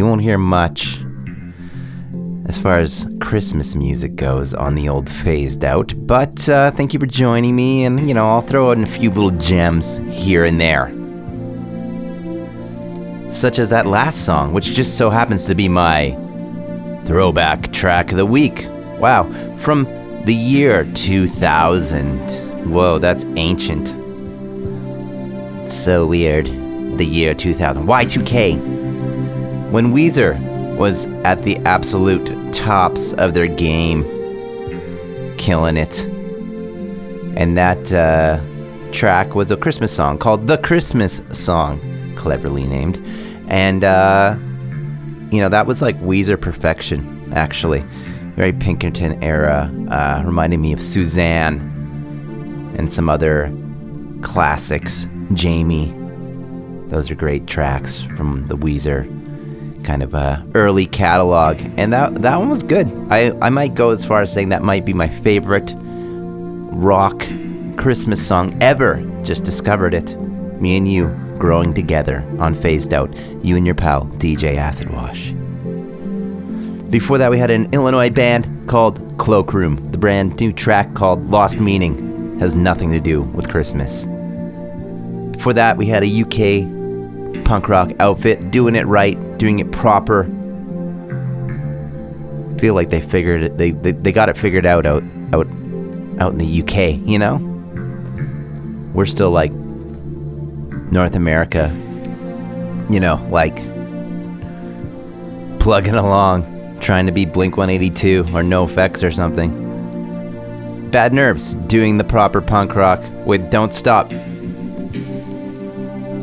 You won't hear much as far as Christmas music goes on the old phased out, but uh, thank you for joining me, and you know, I'll throw in a few little gems here and there. Such as that last song, which just so happens to be my throwback track of the week. Wow, from the year 2000. Whoa, that's ancient. So weird. The year 2000. Y2K when Weezer was at the absolute tops of their game, killing it. And that uh, track was a Christmas song called The Christmas Song, cleverly named. And, uh, you know, that was like Weezer perfection, actually. Very Pinkerton era, uh, reminding me of Susanne and some other classics. Jamie. Those are great tracks from the Weezer kind of a early catalog, and that that one was good. I I might go as far as saying that might be my favorite rock Christmas song ever. Just discovered it. Me and you growing together on Phased Out. You and your pal DJ Acid Wash. Before that, we had an Illinois band called Cloakroom. The brand new track called Lost Meaning has nothing to do with Christmas. Before that, we had a UK punk rock outfit doing it right doing it proper. Feel like they figured it, they, they they got it figured out out out out in the UK, you know? We're still like North America, you know, like plugging along, trying to be Blink 182 or NOFX or something. Bad Nerves doing the proper punk rock with Don't Stop.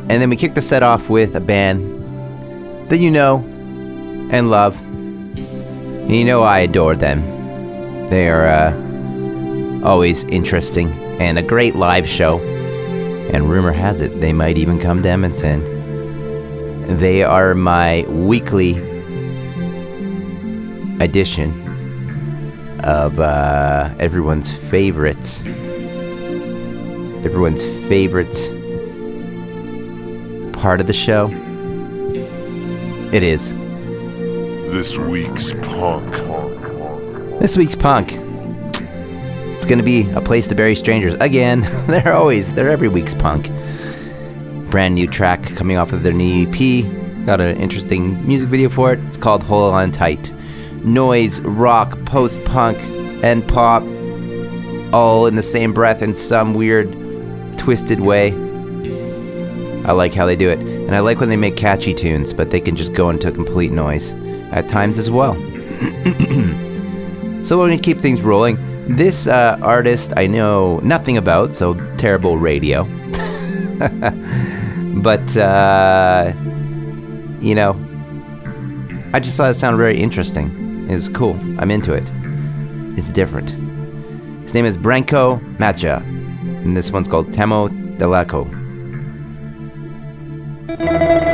And then we kick the set off with a band that you know and love. And you know I adore them. They are uh, always interesting and a great live show. And rumor has it they might even come to Edmonton. They are my weekly edition of uh, everyone's favorite, everyone's favorite part of the show it is. This week's punk. This week's punk. It's gonna be a place to bury strangers again. they're always, they're every week's punk. Brand new track coming off of their new EP. Got an interesting music video for it. It's called Hold On Tight. Noise, rock, post punk, and pop, all in the same breath in some weird, twisted way. I like how they do it. And I like when they make catchy tunes, but they can just go into complete noise at times as well. so we're to keep things rolling. This uh, artist I know nothing about, so terrible radio. but, uh, you know, I just thought it sounded very interesting. It's cool. I'm into it. It's different. His name is Branko Macha, and this one's called Temo Delako. last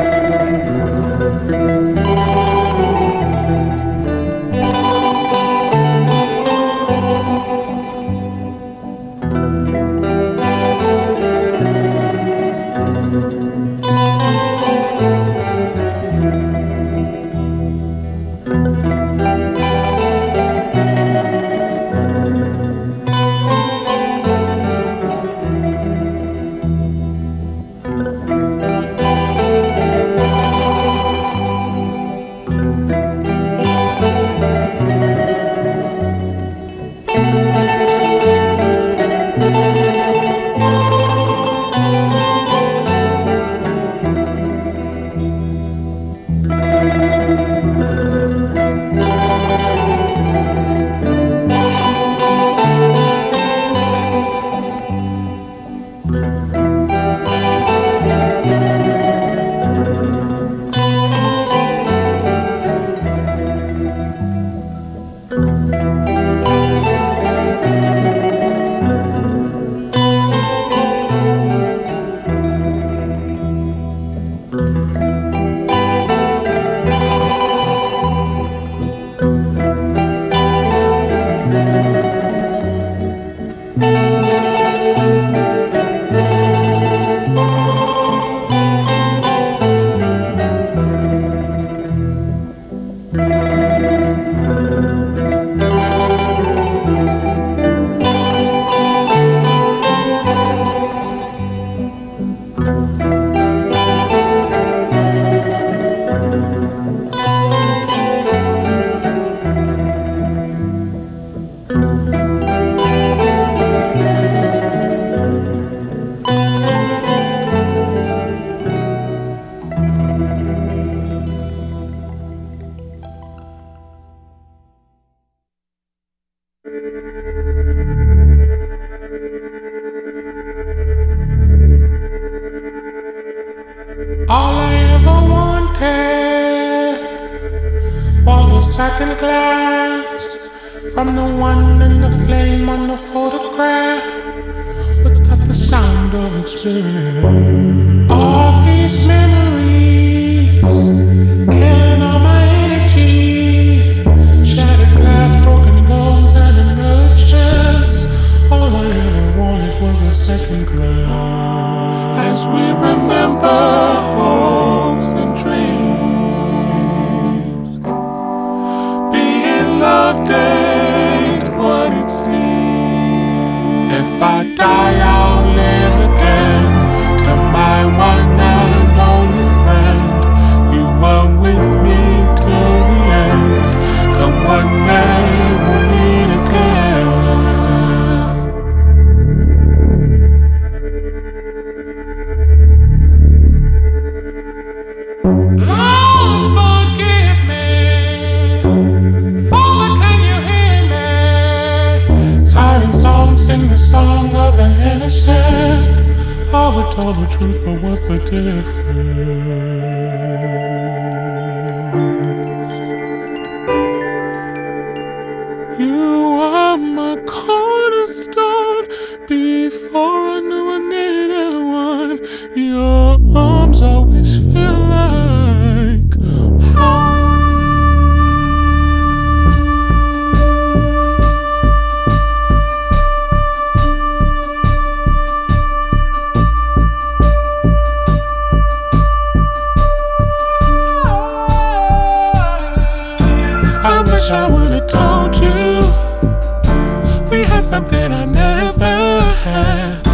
something I never had.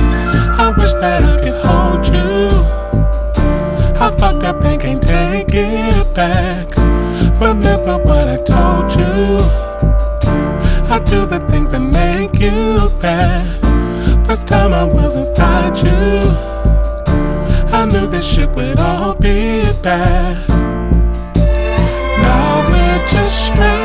I wish that I could hold you. I fucked up and can't take it back. Remember what I told you. I do the things that make you bad. First time I was inside you, I knew this shit would all be bad. Now we're just straight.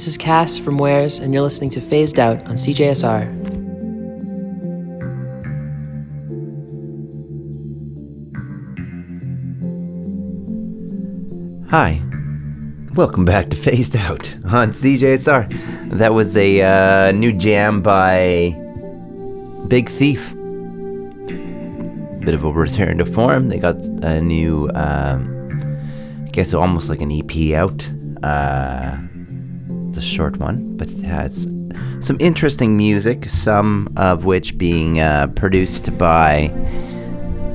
This is Cass from Wares, and you're listening to Phased Out on CJSR. Hi. Welcome back to Phased Out on CJSR. That was a uh, new jam by Big Thief. Bit of a return to form. They got a new, um, I guess almost like an EP out. Uh, short one, but it has some interesting music, some of which being uh, produced by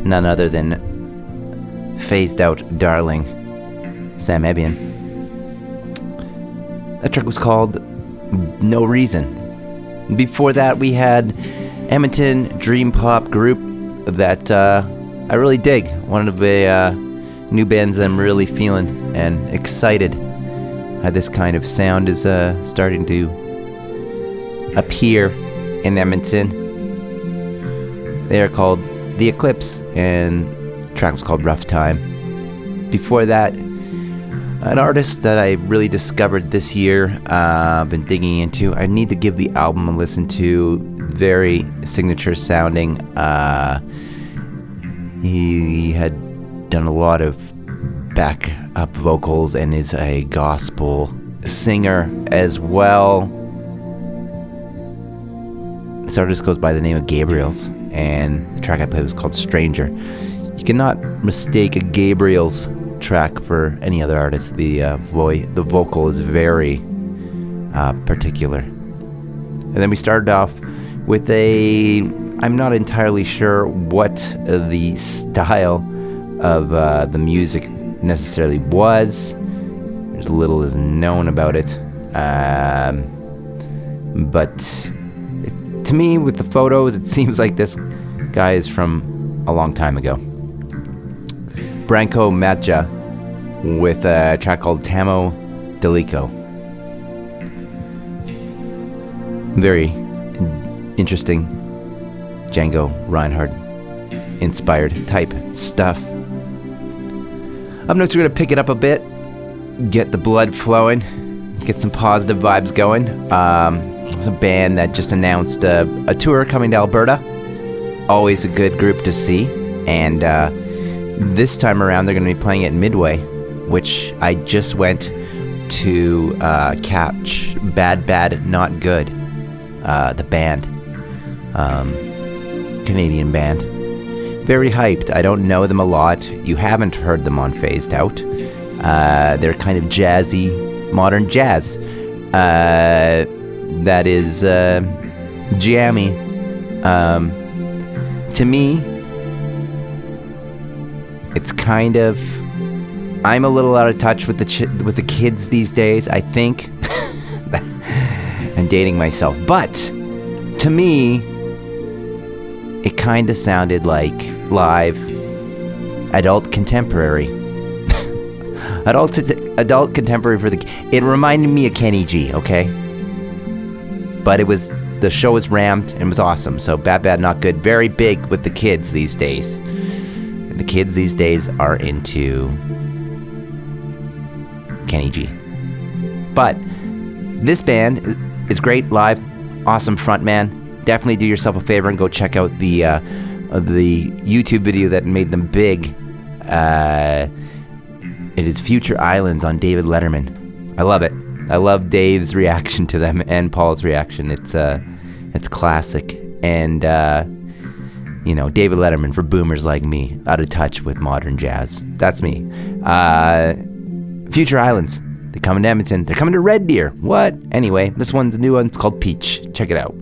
none other than Phased Out Darling, Sam Evian. That track was called No Reason. Before that, we had Edmonton Dream Pop group that uh, I really dig. One of the uh, new bands I'm really feeling and excited how this kind of sound is uh, starting to appear in Edmonton. They are called The Eclipse, and the track was called Rough Time. Before that, an artist that I really discovered this year, I've uh, been digging into. I need to give the album a listen to. Very signature sounding. Uh, he had done a lot of backup vocals and is a gospel singer as well. This artist goes by the name of Gabriels, and the track I played was called Stranger. You cannot mistake a Gabriels track for any other artist. The uh, the vocal is very uh, particular. And then we started off with a. I'm not entirely sure what the style of uh, the music necessarily was. There's little is known about it. Um, but it, to me, with the photos, it seems like this guy is from a long time ago. Branko Matja with a track called Tamo Delico. Very interesting Django Reinhardt inspired type stuff. Next, we're going to pick it up a bit, get the blood flowing, get some positive vibes going. Um, it's a band that just announced a, a tour coming to Alberta. Always a good group to see. And uh, this time around, they're going to be playing at Midway, which I just went to uh, catch Bad Bad Not Good, uh, the band, um, Canadian band. Very hyped. I don't know them a lot. You haven't heard them on Phased Out. Uh, they're kind of jazzy, modern jazz. Uh, that is uh, jammy. Um, to me, it's kind of. I'm a little out of touch with the ch- with the kids these days. I think I'm dating myself, but to me, it kind of sounded like live adult contemporary. adult adult contemporary for the. It reminded me of Kenny G. Okay, but it was the show was rammed and was awesome. So bad, bad, not good. Very big with the kids these days. And the kids these days are into Kenny G. But this band is great live, awesome frontman. Definitely do yourself a favor and go check out the uh, the YouTube video that made them big. Uh, it is Future Islands on David Letterman. I love it. I love Dave's reaction to them and Paul's reaction. It's uh, it's classic. And uh, you know, David Letterman for boomers like me, out of touch with modern jazz. That's me. Uh, Future Islands. They're coming to Edmonton. They're coming to Red Deer. What? Anyway, this one's a new one. It's called Peach. Check it out.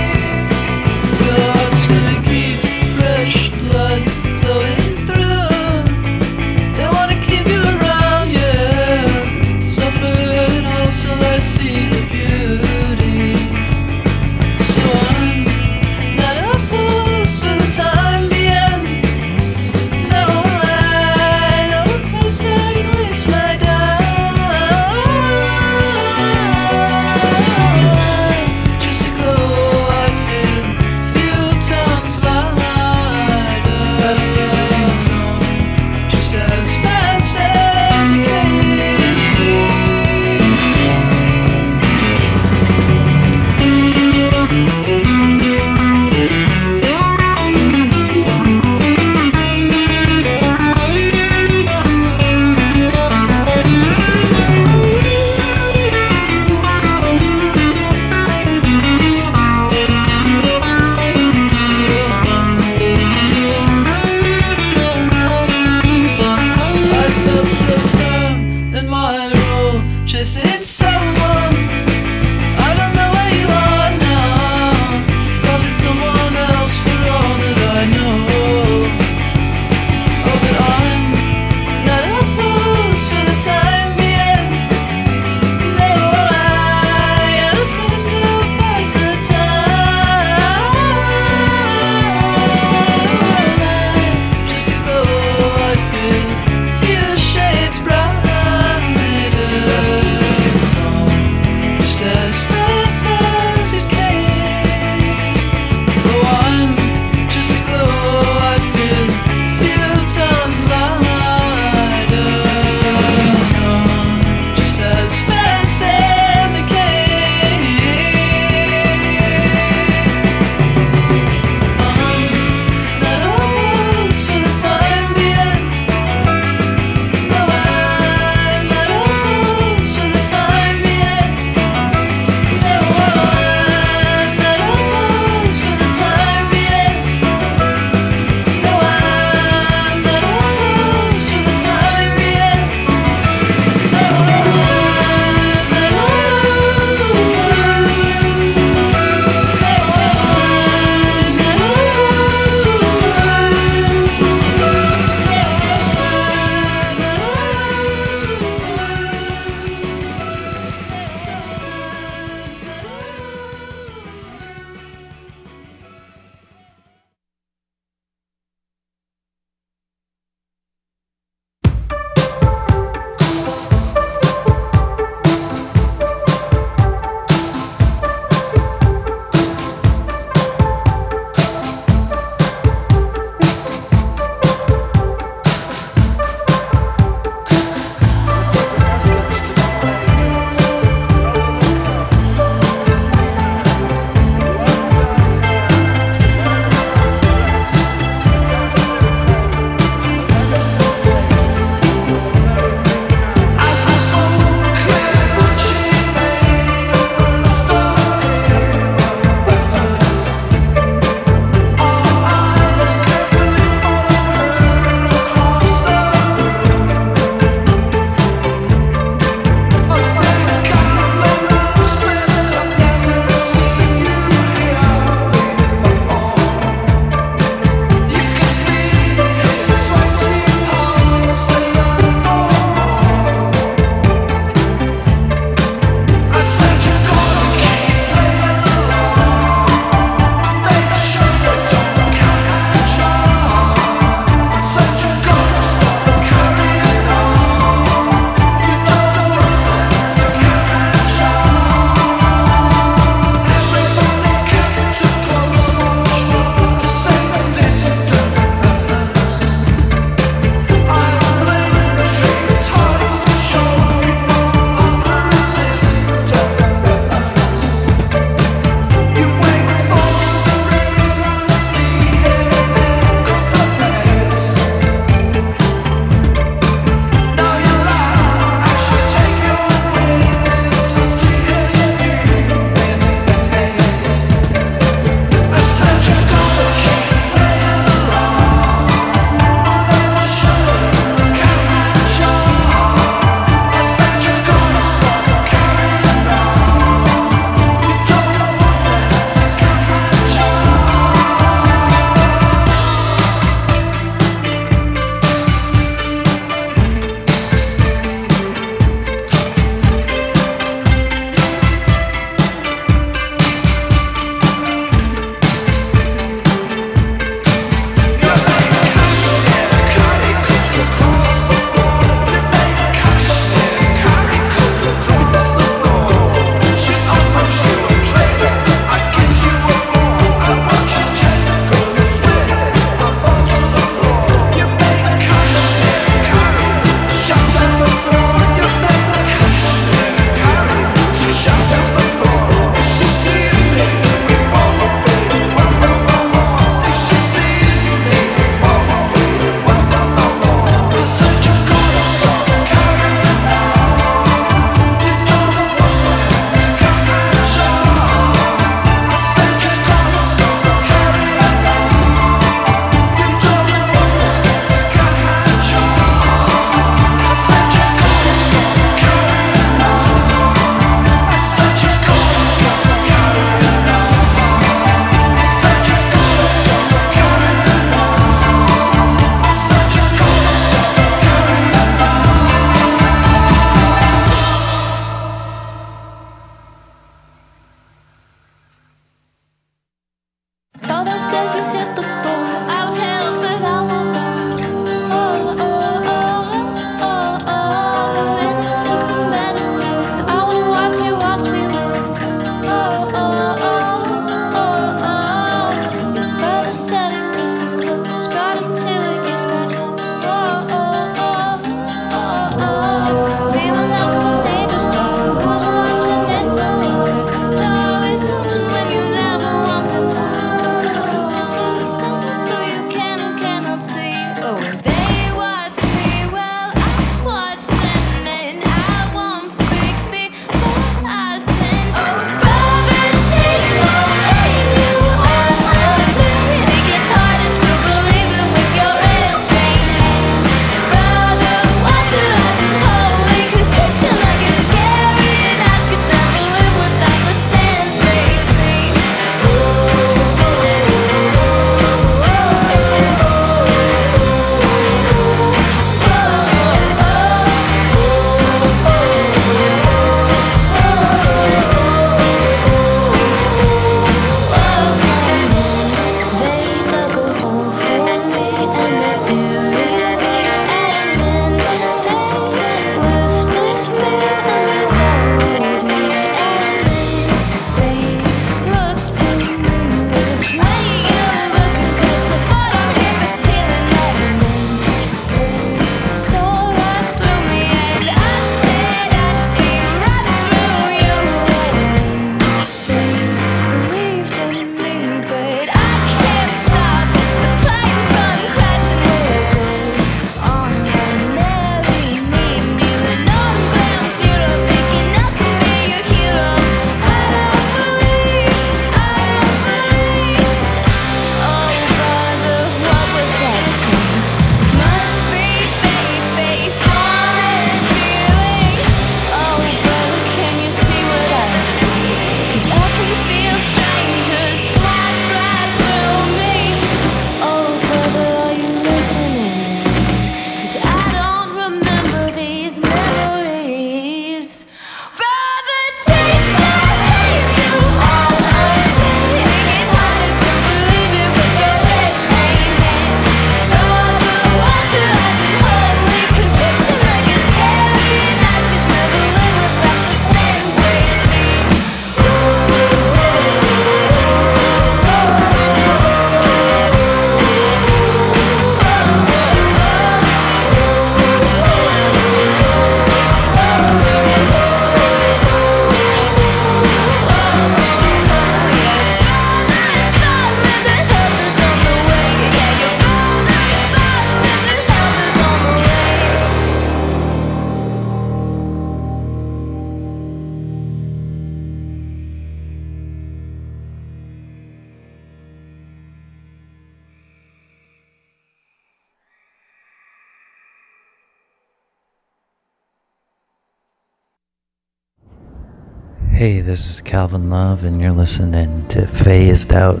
This is Calvin Love, and you're listening to Phased Out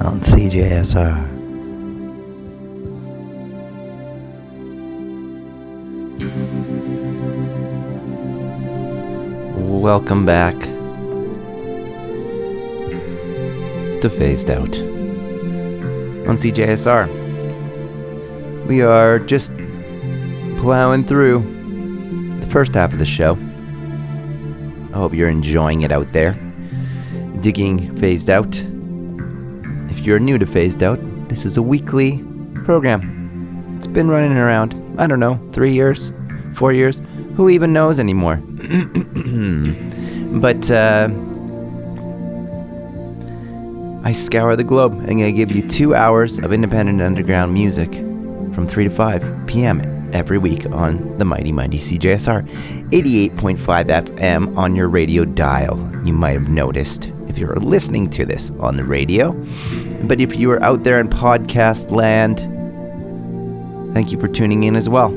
on CJSR. Welcome back to Phased Out on CJSR. We are just plowing through the first half of the show. Hope you're enjoying it out there. Digging Phased Out. If you're new to Phased Out, this is a weekly program. It's been running around, I don't know, three years, four years. Who even knows anymore? but uh, I scour the globe and I give you two hours of independent underground music from 3 to 5 p.m. every week on the mighty, mighty CJSR 88.5 FM on your radio dial. You might have noticed if you're listening to this on the radio. But if you are out there in podcast land, thank you for tuning in as well.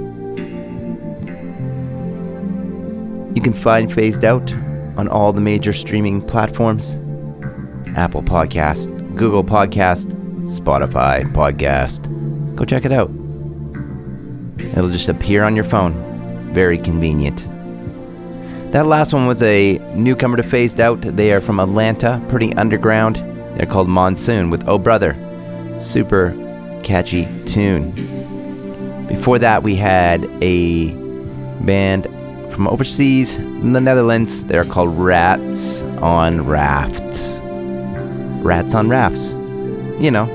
You can find Phased Out on all the major streaming platforms Apple Podcast, Google Podcast, Spotify Podcast. Go check it out. It'll just appear on your phone. Very convenient. That last one was a newcomer to Phased Out. They are from Atlanta, pretty underground. They're called Monsoon with Oh Brother. Super catchy tune. Before that, we had a band from overseas in the Netherlands. They're called Rats on Rafts. Rats on Rafts. You know,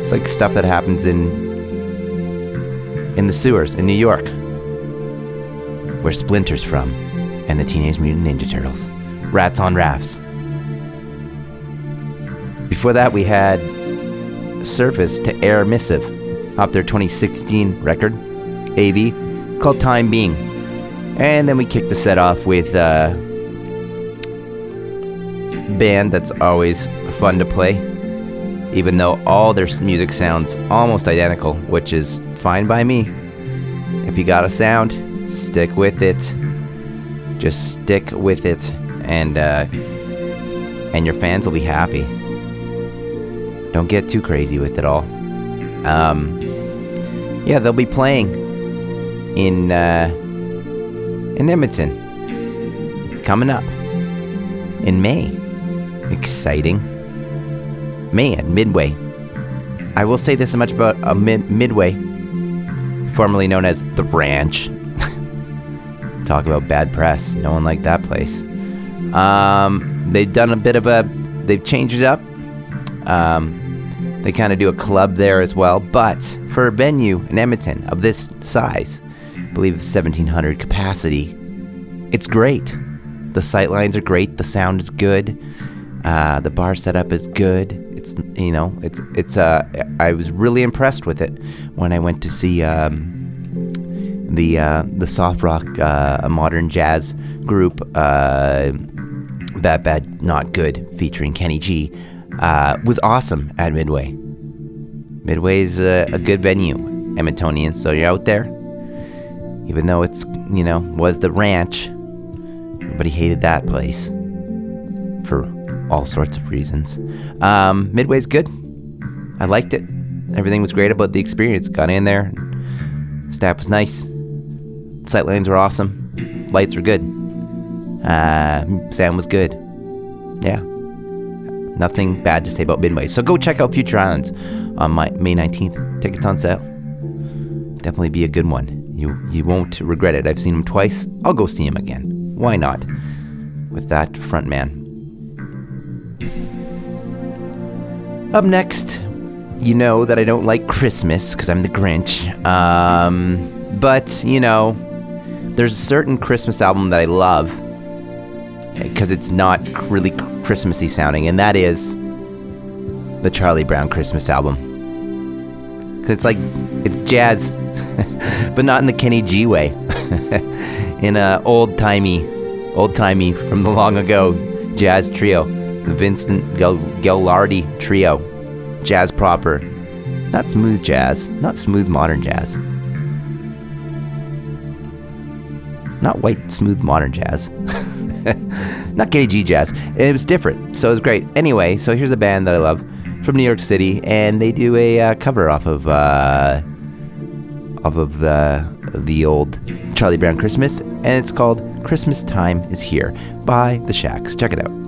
it's like stuff that happens in in the sewers in New York, where Splinter's from, and the Teenage Mutant Ninja Turtles. Rats on Rafts. Before that, we had Surface to Air Missive off their 2016 record, AV, called Time Being. And then we kicked the set off with a band that's always fun to play, even though all their music sounds almost identical, which is fine by me. If you got a sound, stick with it. Just stick with it, and uh, and your fans will be happy. Don't get too crazy with it all. Um, yeah, they'll be playing in uh, in Edmonton coming up in May. Exciting. At Midway. I will say this much about a mid- Midway, formerly known as the Ranch. Talk about bad press. No one liked that place. Um, they've done a bit of a. They've changed it up. Um, they kind of do a club there as well. But for a venue in Edmonton of this size, I believe 1,700 capacity, it's great. The sight lines are great. The sound is good. Uh, the bar setup is good. It's you know it's it's uh I was really impressed with it when I went to see um, the uh, the soft rock uh, modern jazz group uh, Bad Bad Not Good featuring Kenny G uh, was awesome at Midway. Midway's a, a good venue, Edmontonians. So you're out there, even though it's you know was the ranch. Everybody hated that place for all sorts of reasons. Um, Midway's good. I liked it. Everything was great about the experience. Got in there. Staff was nice. Sight lines were awesome. Lights were good. Uh, was good. Yeah. Nothing bad to say about Midway. So go check out Future Islands on my, May 19th. Tickets on sale. Definitely be a good one. You you won't regret it. I've seen him twice. I'll go see him again. Why not? With that front man. Up next, you know that I don't like Christmas because I'm the Grinch. Um, but, you know, there's a certain Christmas album that I love eh, because it's not really Christmassy sounding, and that is the Charlie Brown Christmas album. it's like, it's jazz, but not in the Kenny G way. in a old timey, old timey from the long ago jazz trio, the Vincent Guaraldi trio, jazz proper, not smooth jazz, not smooth modern jazz, not white smooth modern jazz, not Kenny G jazz. It was different, so it was great. Anyway, so here's a band that I love from New York City, and they do a uh, cover off of. Uh, off of uh, the old Charlie Brown Christmas, and it's called Christmas Time is Here by The Shacks. Check it out.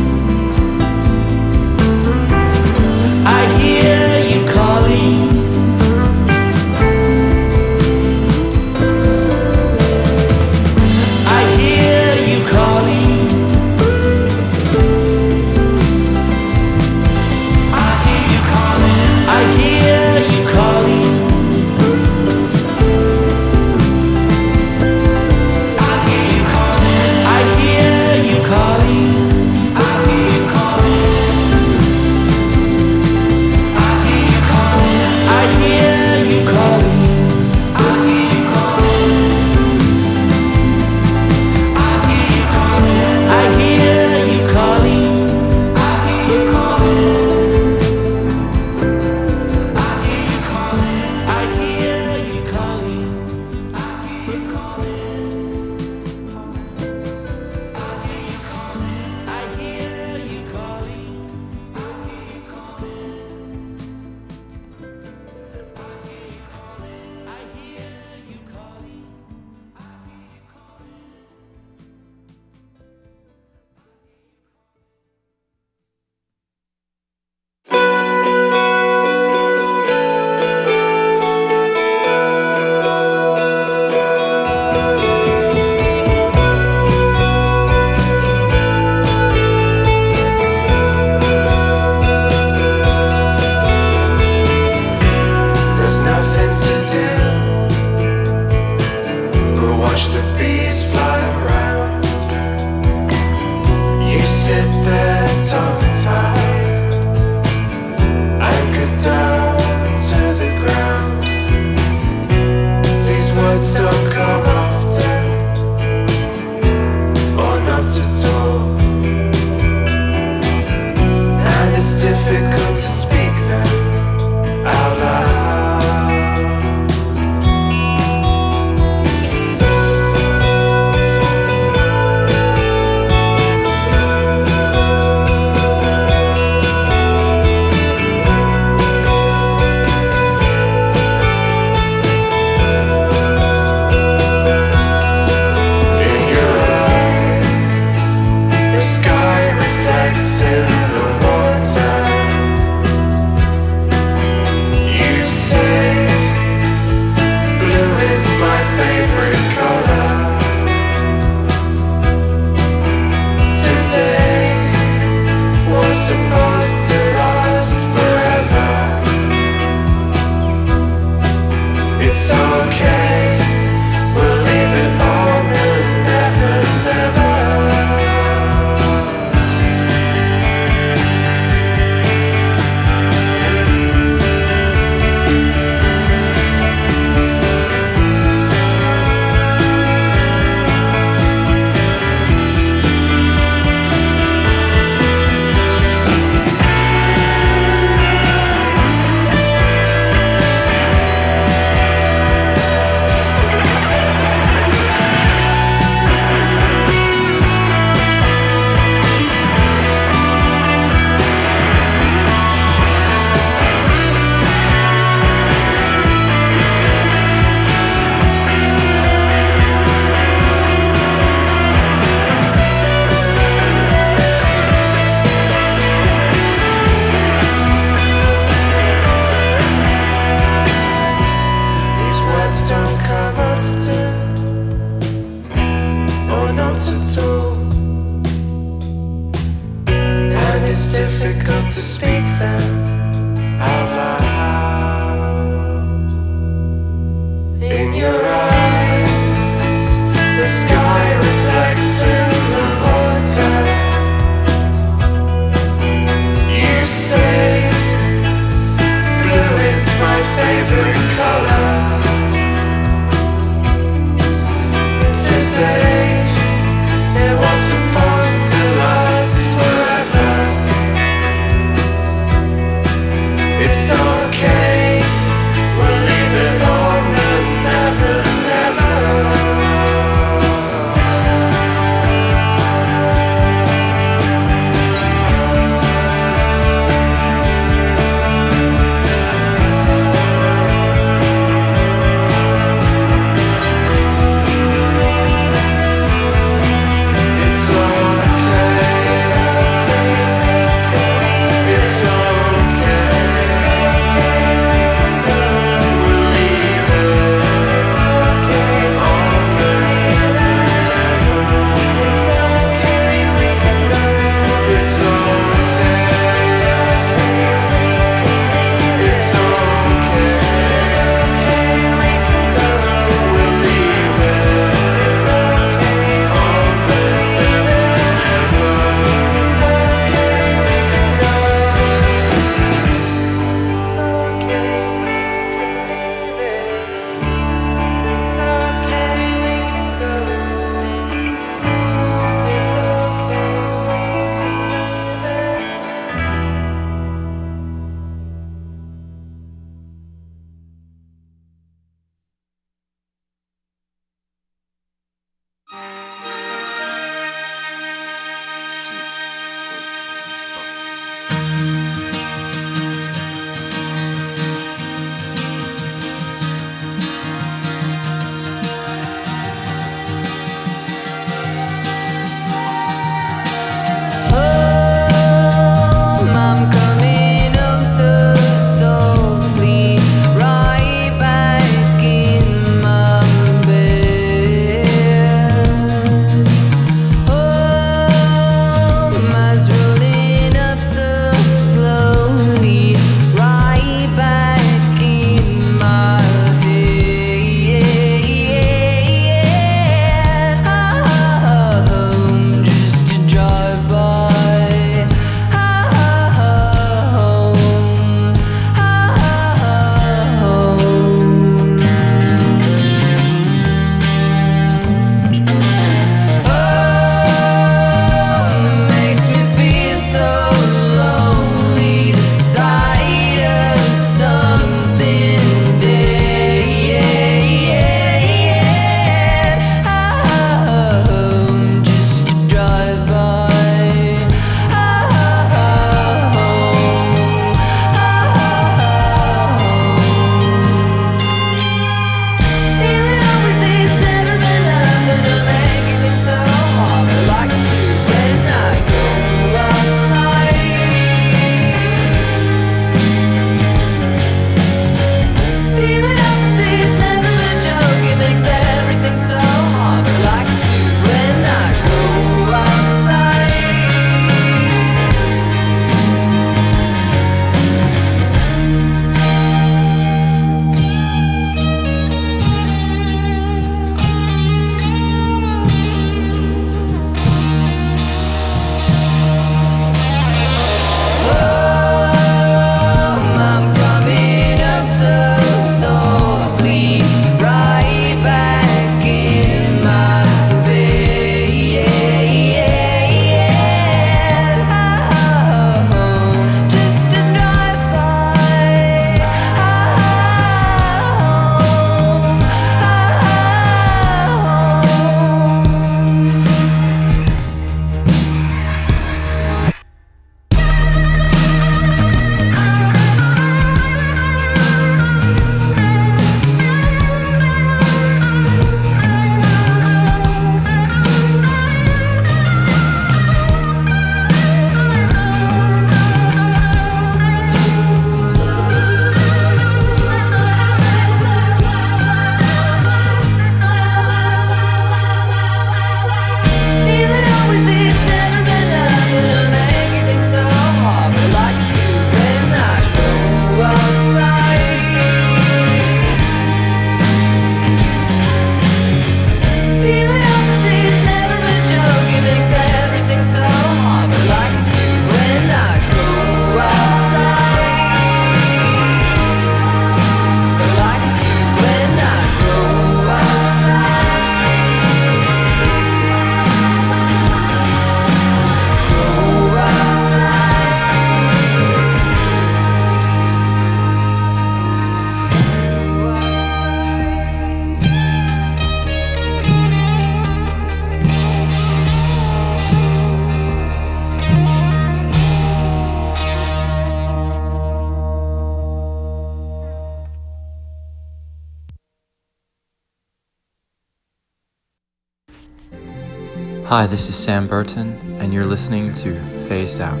Hi, this is Sam Burton, and you're listening to Phased Out.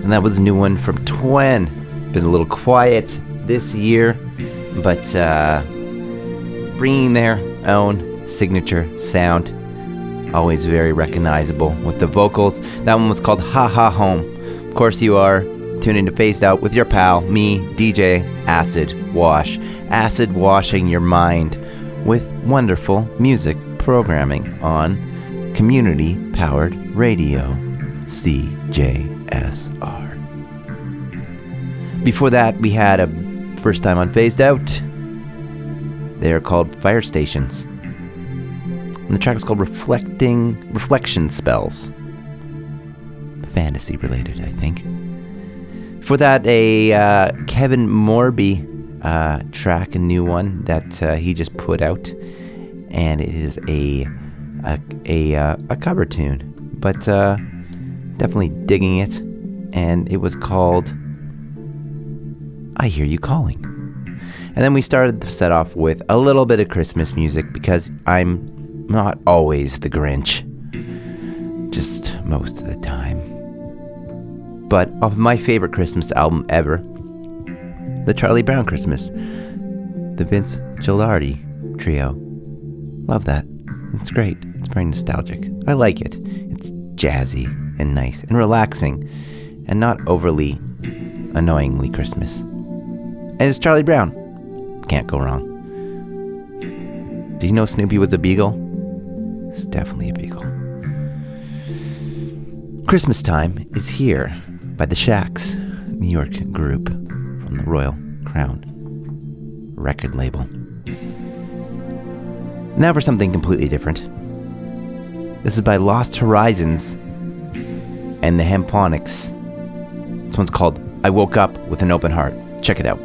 And that was a new one from Twen. Been a little quiet this year, but uh, bringing their own signature sound. Always very recognizable with the vocals. That one was called Ha Ha Home. Of course, you are tuning to Phased Out with your pal, me, DJ Acid Wash. Acid washing your mind with wonderful music programming on community powered radio, CJSR. Before that, we had a first time on Phased Out. They are called Fire Stations. And the track is called Reflecting Reflection Spells. Fantasy related, I think. For that, a uh, Kevin Morby uh, track, a new one that uh, he just put out, and it is a a a, uh, a cover tune, but uh, definitely digging it, and it was called "I Hear You Calling." And then we started the set off with a little bit of Christmas music because I'm not always the Grinch, just most of the time. But of my favorite Christmas album ever, the Charlie Brown Christmas, the Vince Guaraldi trio. Love that. It's great. It's very nostalgic. I like it. It's jazzy and nice and relaxing and not overly annoyingly Christmas. And it's Charlie Brown. Can't go wrong. Do you know Snoopy was a beagle? It's definitely a beagle. Christmas time is here by the Shacks, New York group from the Royal Crown record label. Now for something completely different. This is by Lost Horizons and the Hemponics. This one's called I Woke Up with an Open Heart. Check it out.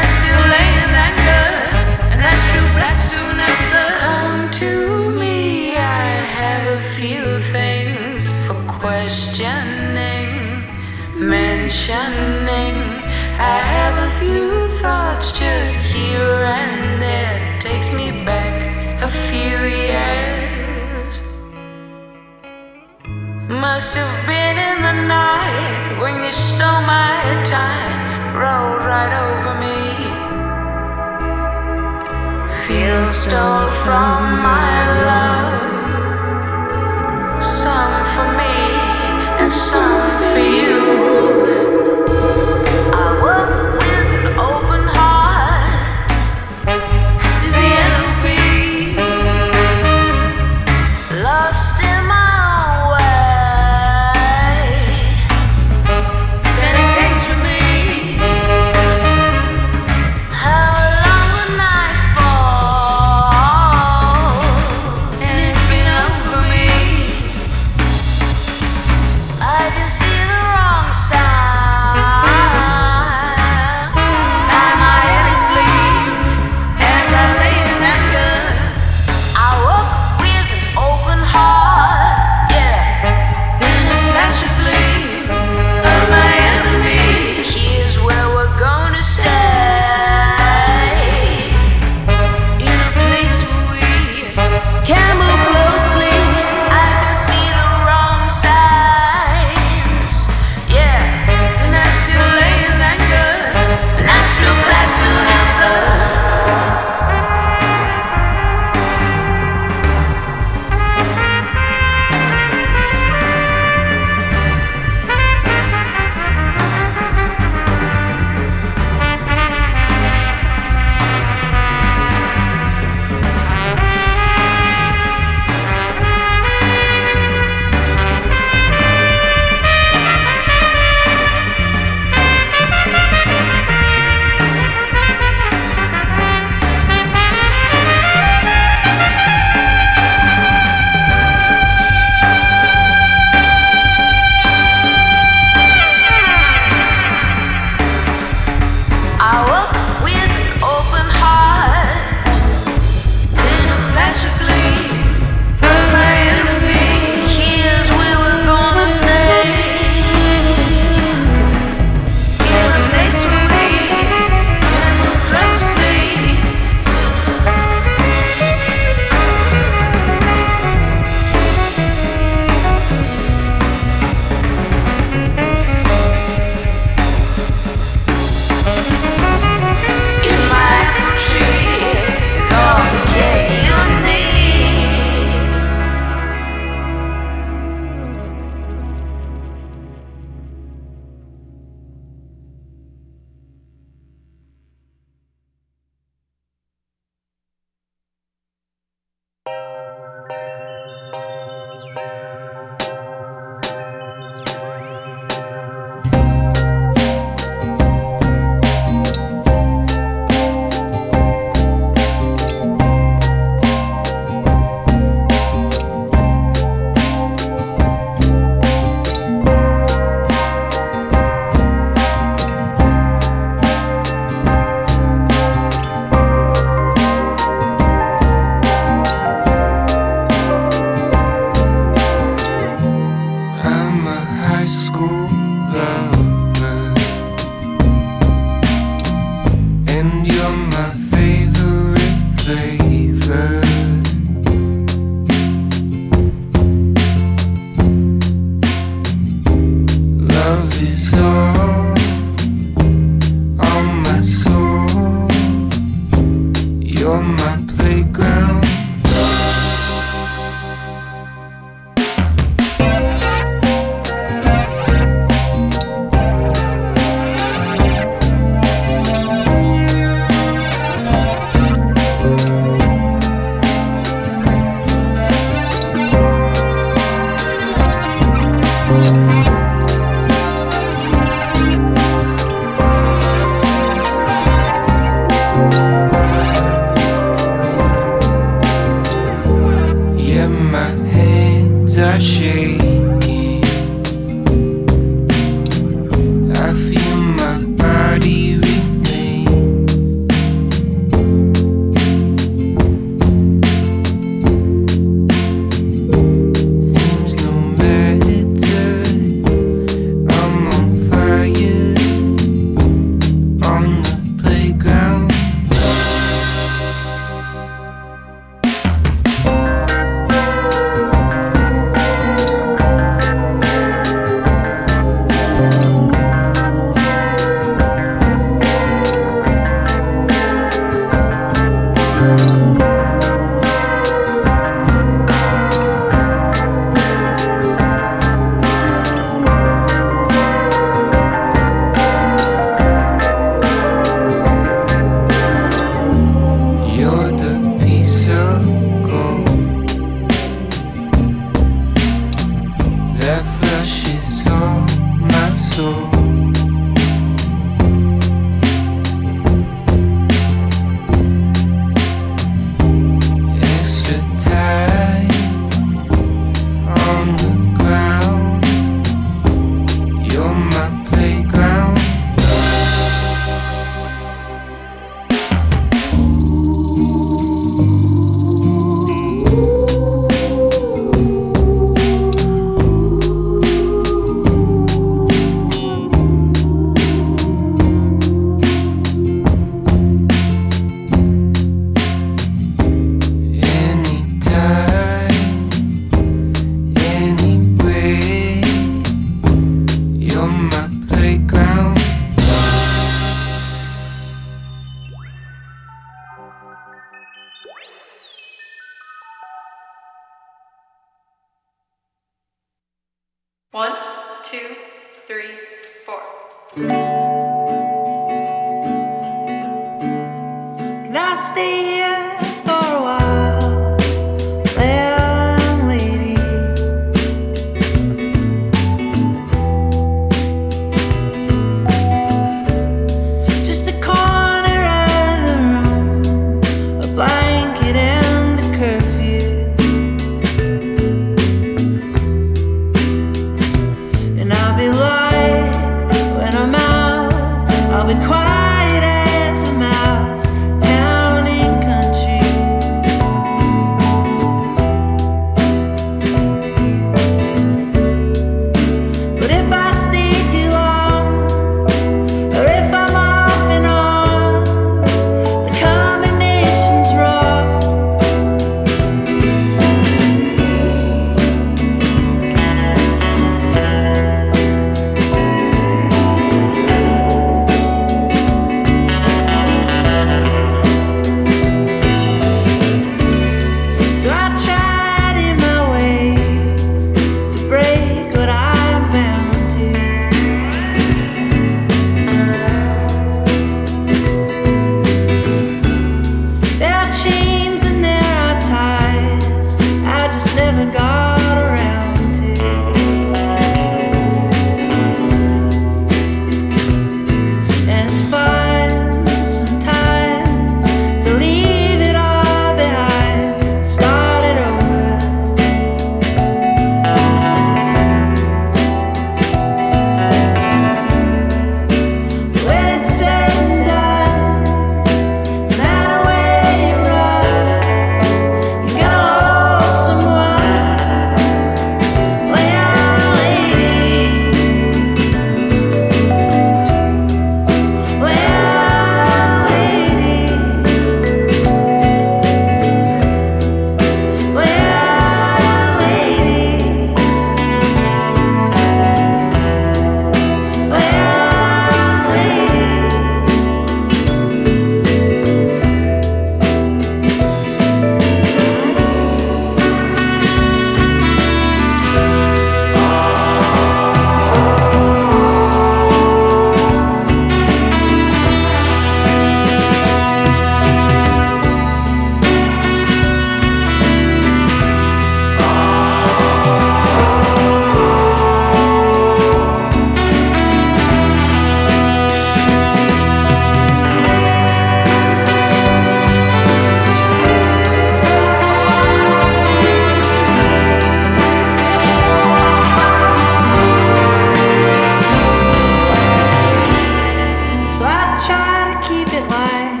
why.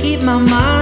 Keep my mind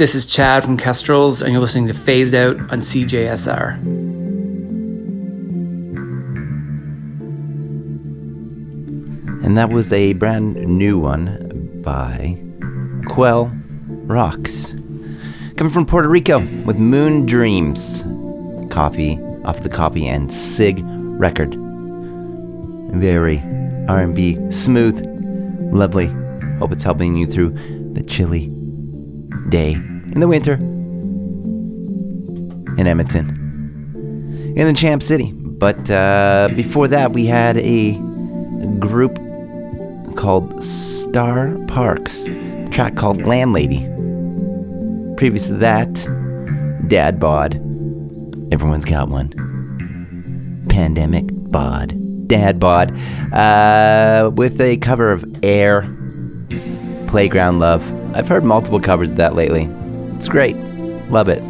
This is Chad from Kestrels, and you're listening to Phased Out on CJSR. And that was a brand new one by Quell Rocks. Coming from Puerto Rico with Moon Dreams. Coffee off the copy and Sig record. Very R&B, smooth, lovely. Hope it's helping you through the chilly day in the winter in Edmonton, in the Champ City. But uh, before that, we had a group called Star Parks, a track called Landlady. Previous to that, Dad Bod. Everyone's got one. Pandemic Bod. Dad Bod. Uh, with a cover of Air, Playground Love. I've heard multiple covers of that lately. It's great. Love it.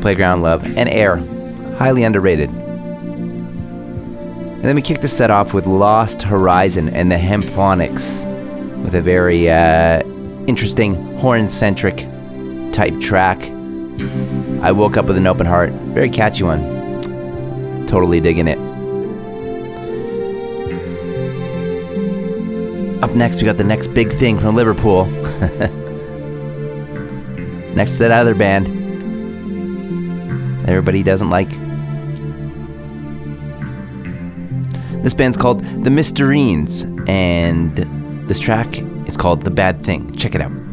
Playground Love and Air. Highly underrated. And then we kick the set off with Lost Horizon and the Hemponics with a very uh, interesting horn centric type track. I woke up with an open heart. Very catchy one. Totally digging it. Up next, we got the next big thing from Liverpool. next to that other band. Everybody doesn't like. This band's called The Mysterines, and this track is called The Bad Thing. Check it out.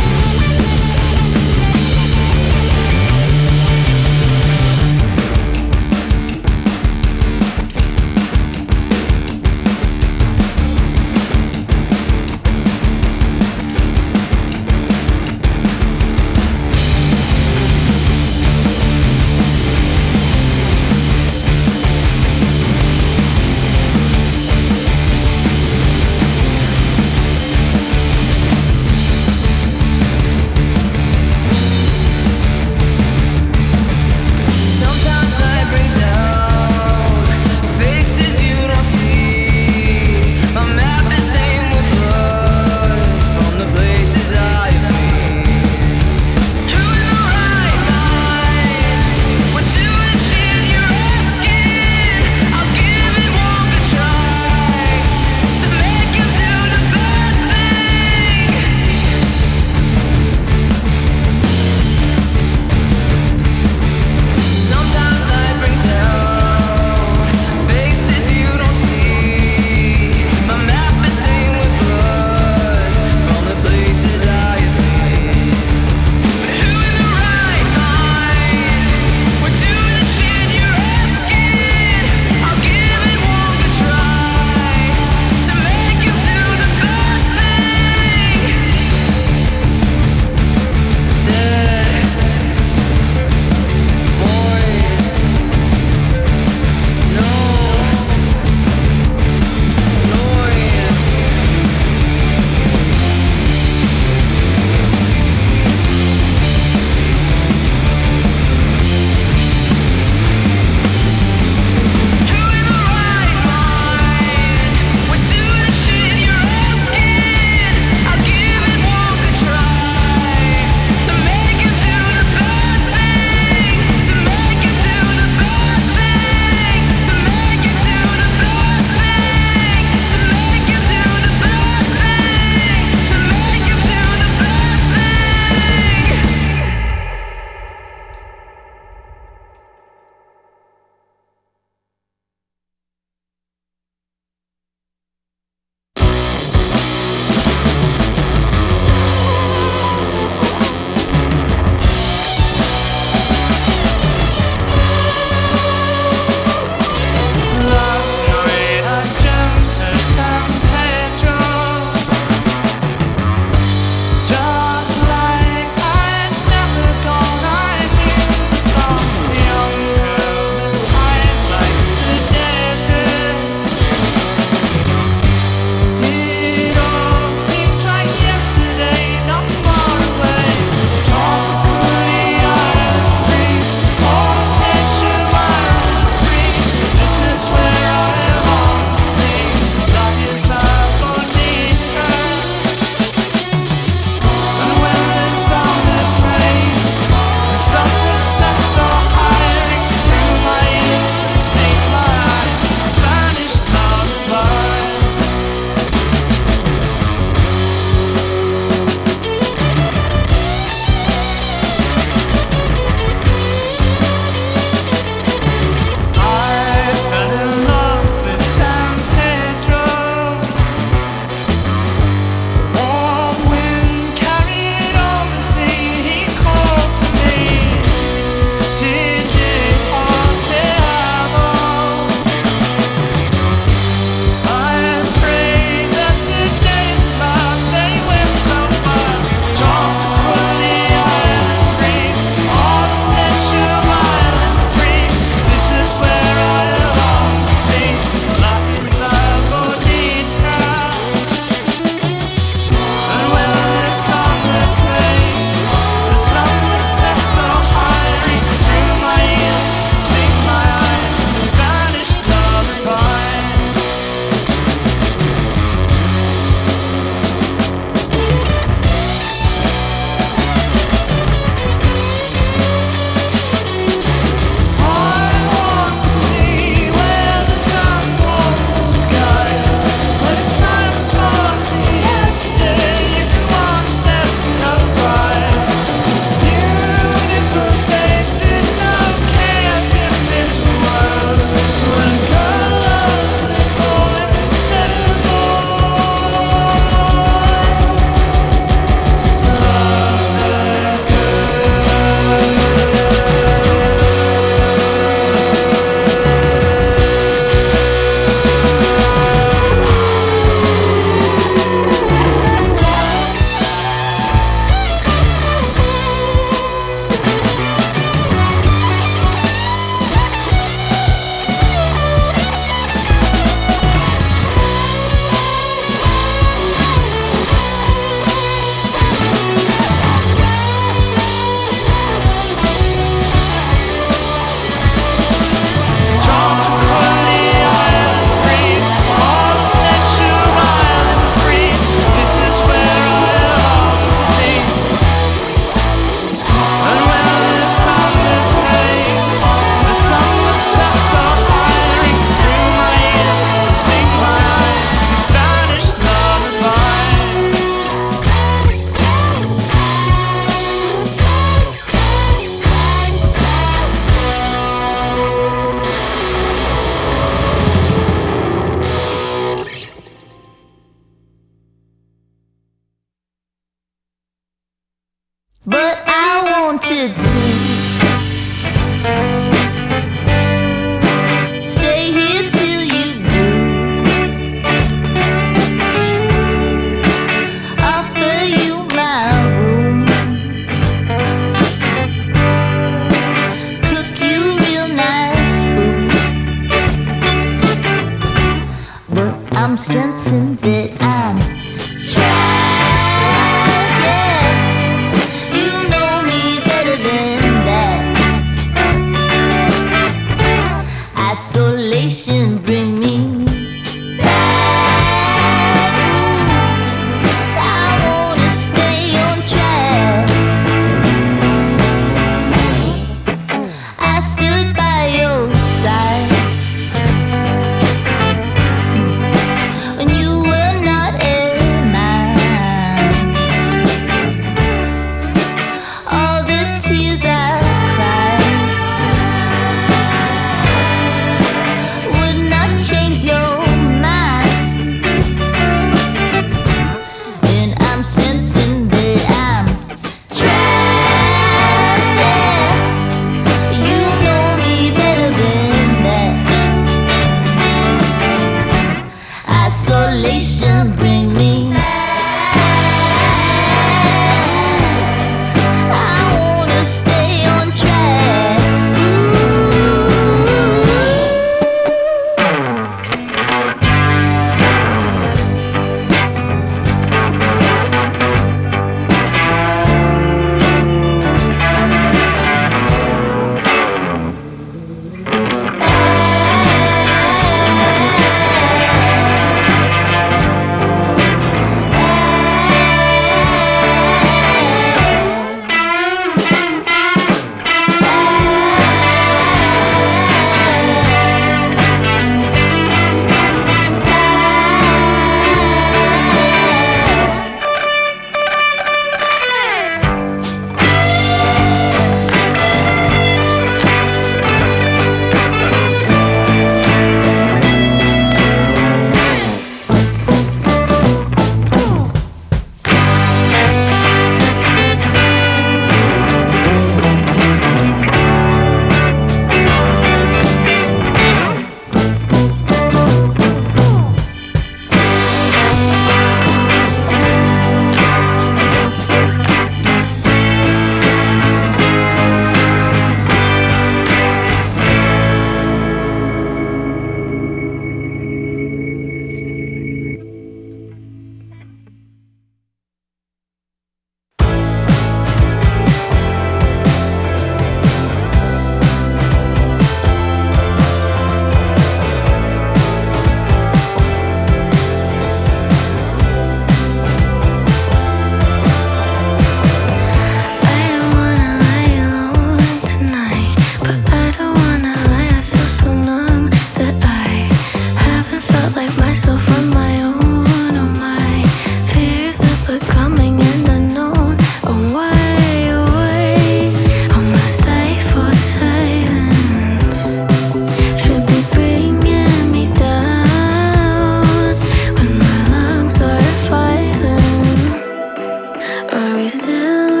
Are we still?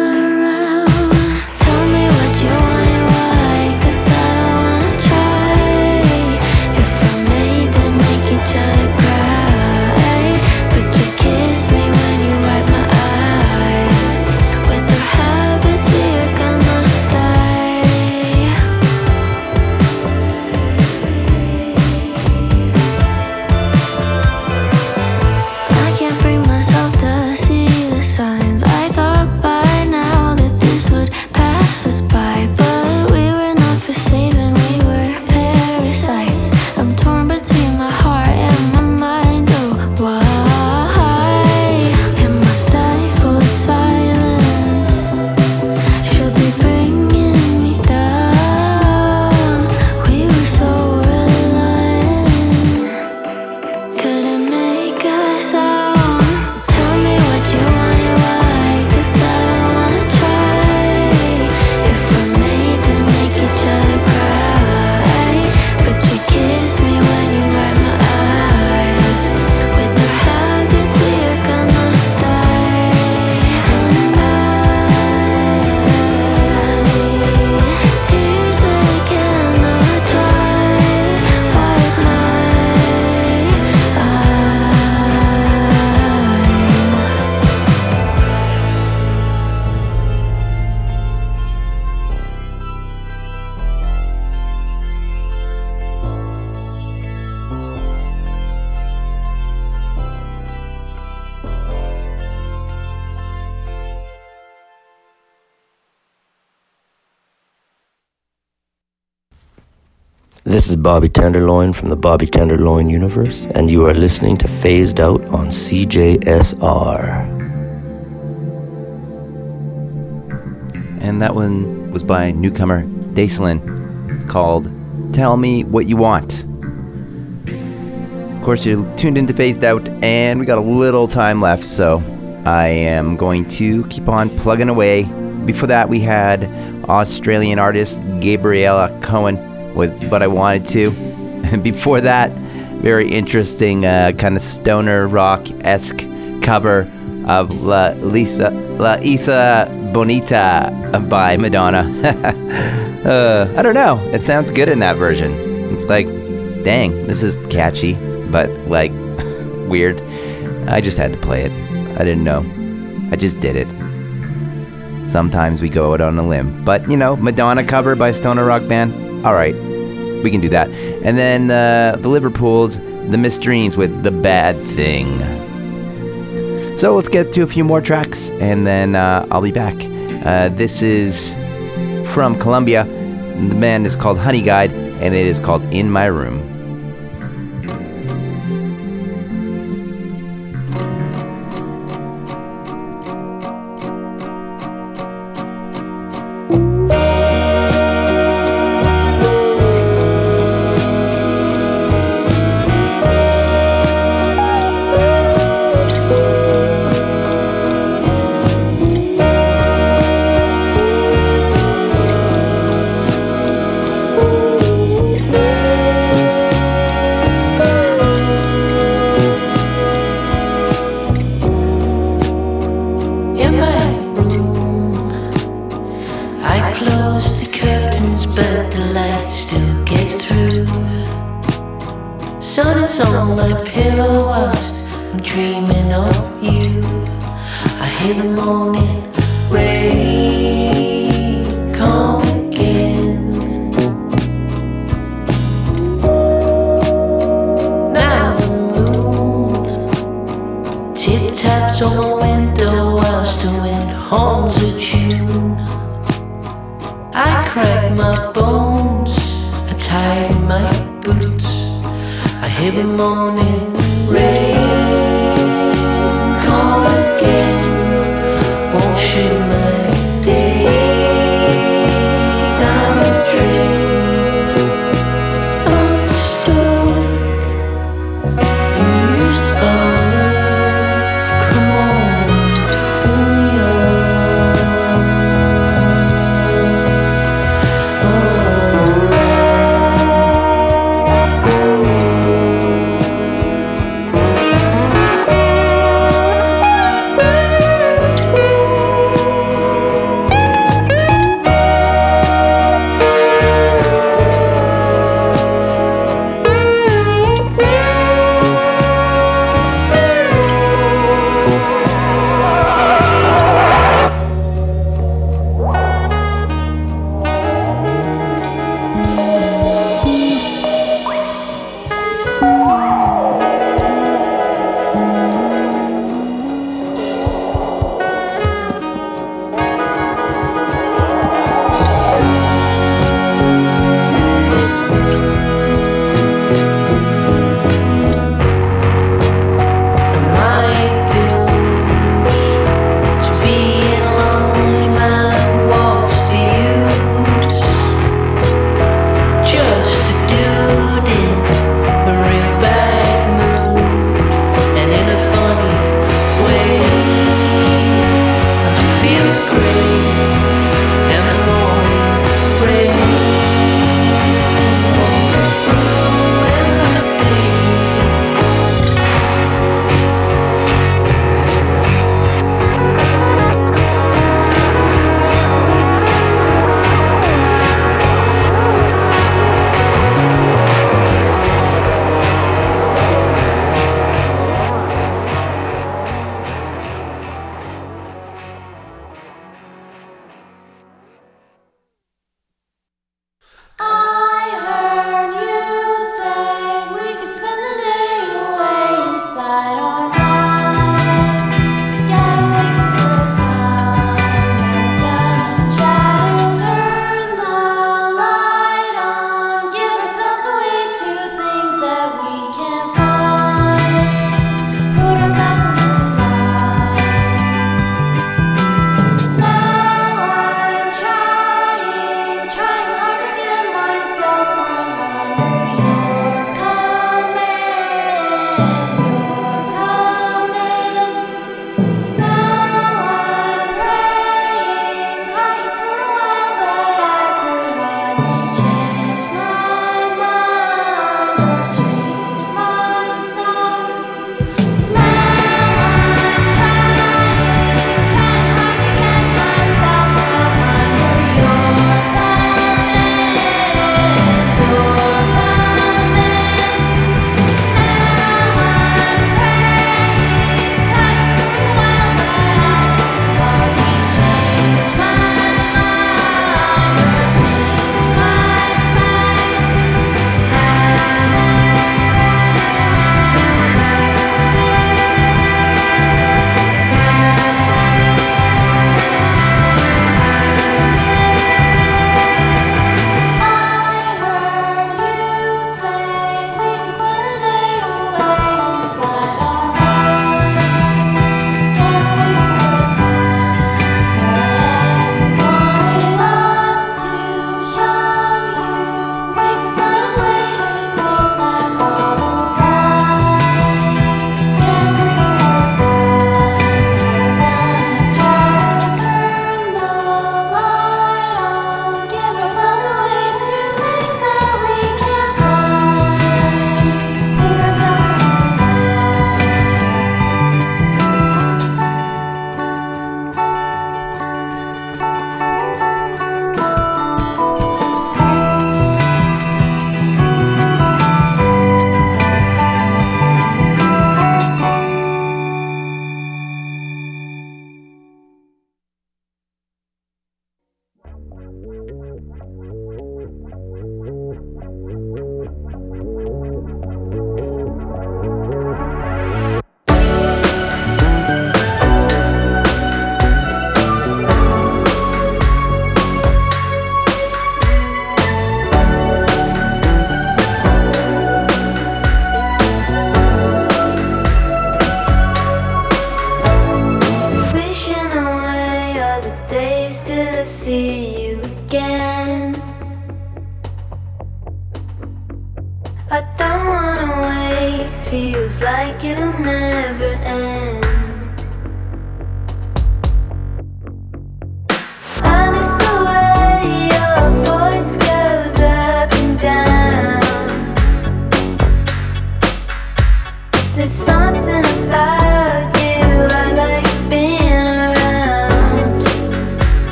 Is Bobby Tenderloin from the Bobby Tenderloin universe, and you are listening to Phased Out on CJSR. And that one was by newcomer Dacelin called Tell Me What You Want. Of course, you're tuned into Phased Out, and we got a little time left, so I am going to keep on plugging away. Before that, we had Australian artist Gabriella Cohen with But I Wanted to. And before that, very interesting uh, kind of stoner rock esque cover of La Lisa La Isa Bonita by Madonna. uh, I don't know. It sounds good in that version. It's like, dang, this is catchy, but like weird. I just had to play it. I didn't know. I just did it. Sometimes we go out on a limb. But, you know, Madonna cover by Stoner Rock Band. All right, we can do that. And then uh, the Liverpools, the Mysterines with The Bad Thing. So let's get to a few more tracks and then uh, I'll be back. Uh, this is from Colombia. The band is called Honey Guide and it is called In My Room.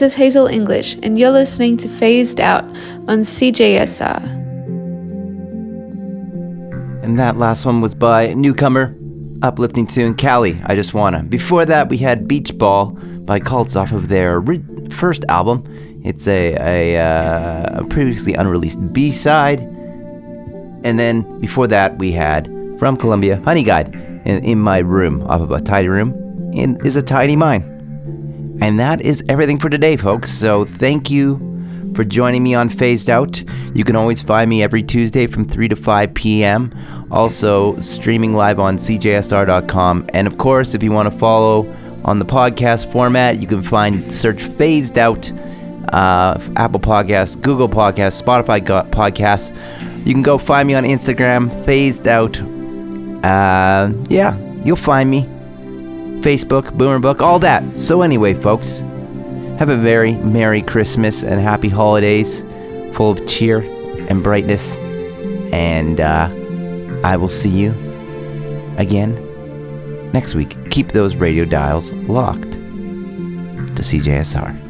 This is Hazel English, and you're listening to Phased Out on CJSR. And that last one was by Newcomer, uplifting tune Cali, I Just Wanna. Before that, we had Beach Ball by Cults off of their first album. It's a, a, uh, a previously unreleased B side. And then before that, we had from Colombia Honey Guide in, in My Room off of a tidy room is a tidy mind. And that is everything for today, folks. So thank you for joining me on Phased Out. You can always find me every Tuesday from 3 to 5 p.m. Also, streaming live on cjsr.com. And of course, if you want to follow on the podcast format, you can find search Phased Out, uh, Apple Podcasts, Google Podcasts, Spotify Podcasts. You can go find me on Instagram, Phased Out. Uh, yeah, you'll find me. Facebook, Boomer Book, all that. So, anyway, folks, have a very Merry Christmas and Happy Holidays full of cheer and brightness. And uh, I will see you again next week. Keep those radio dials locked. to CJSR.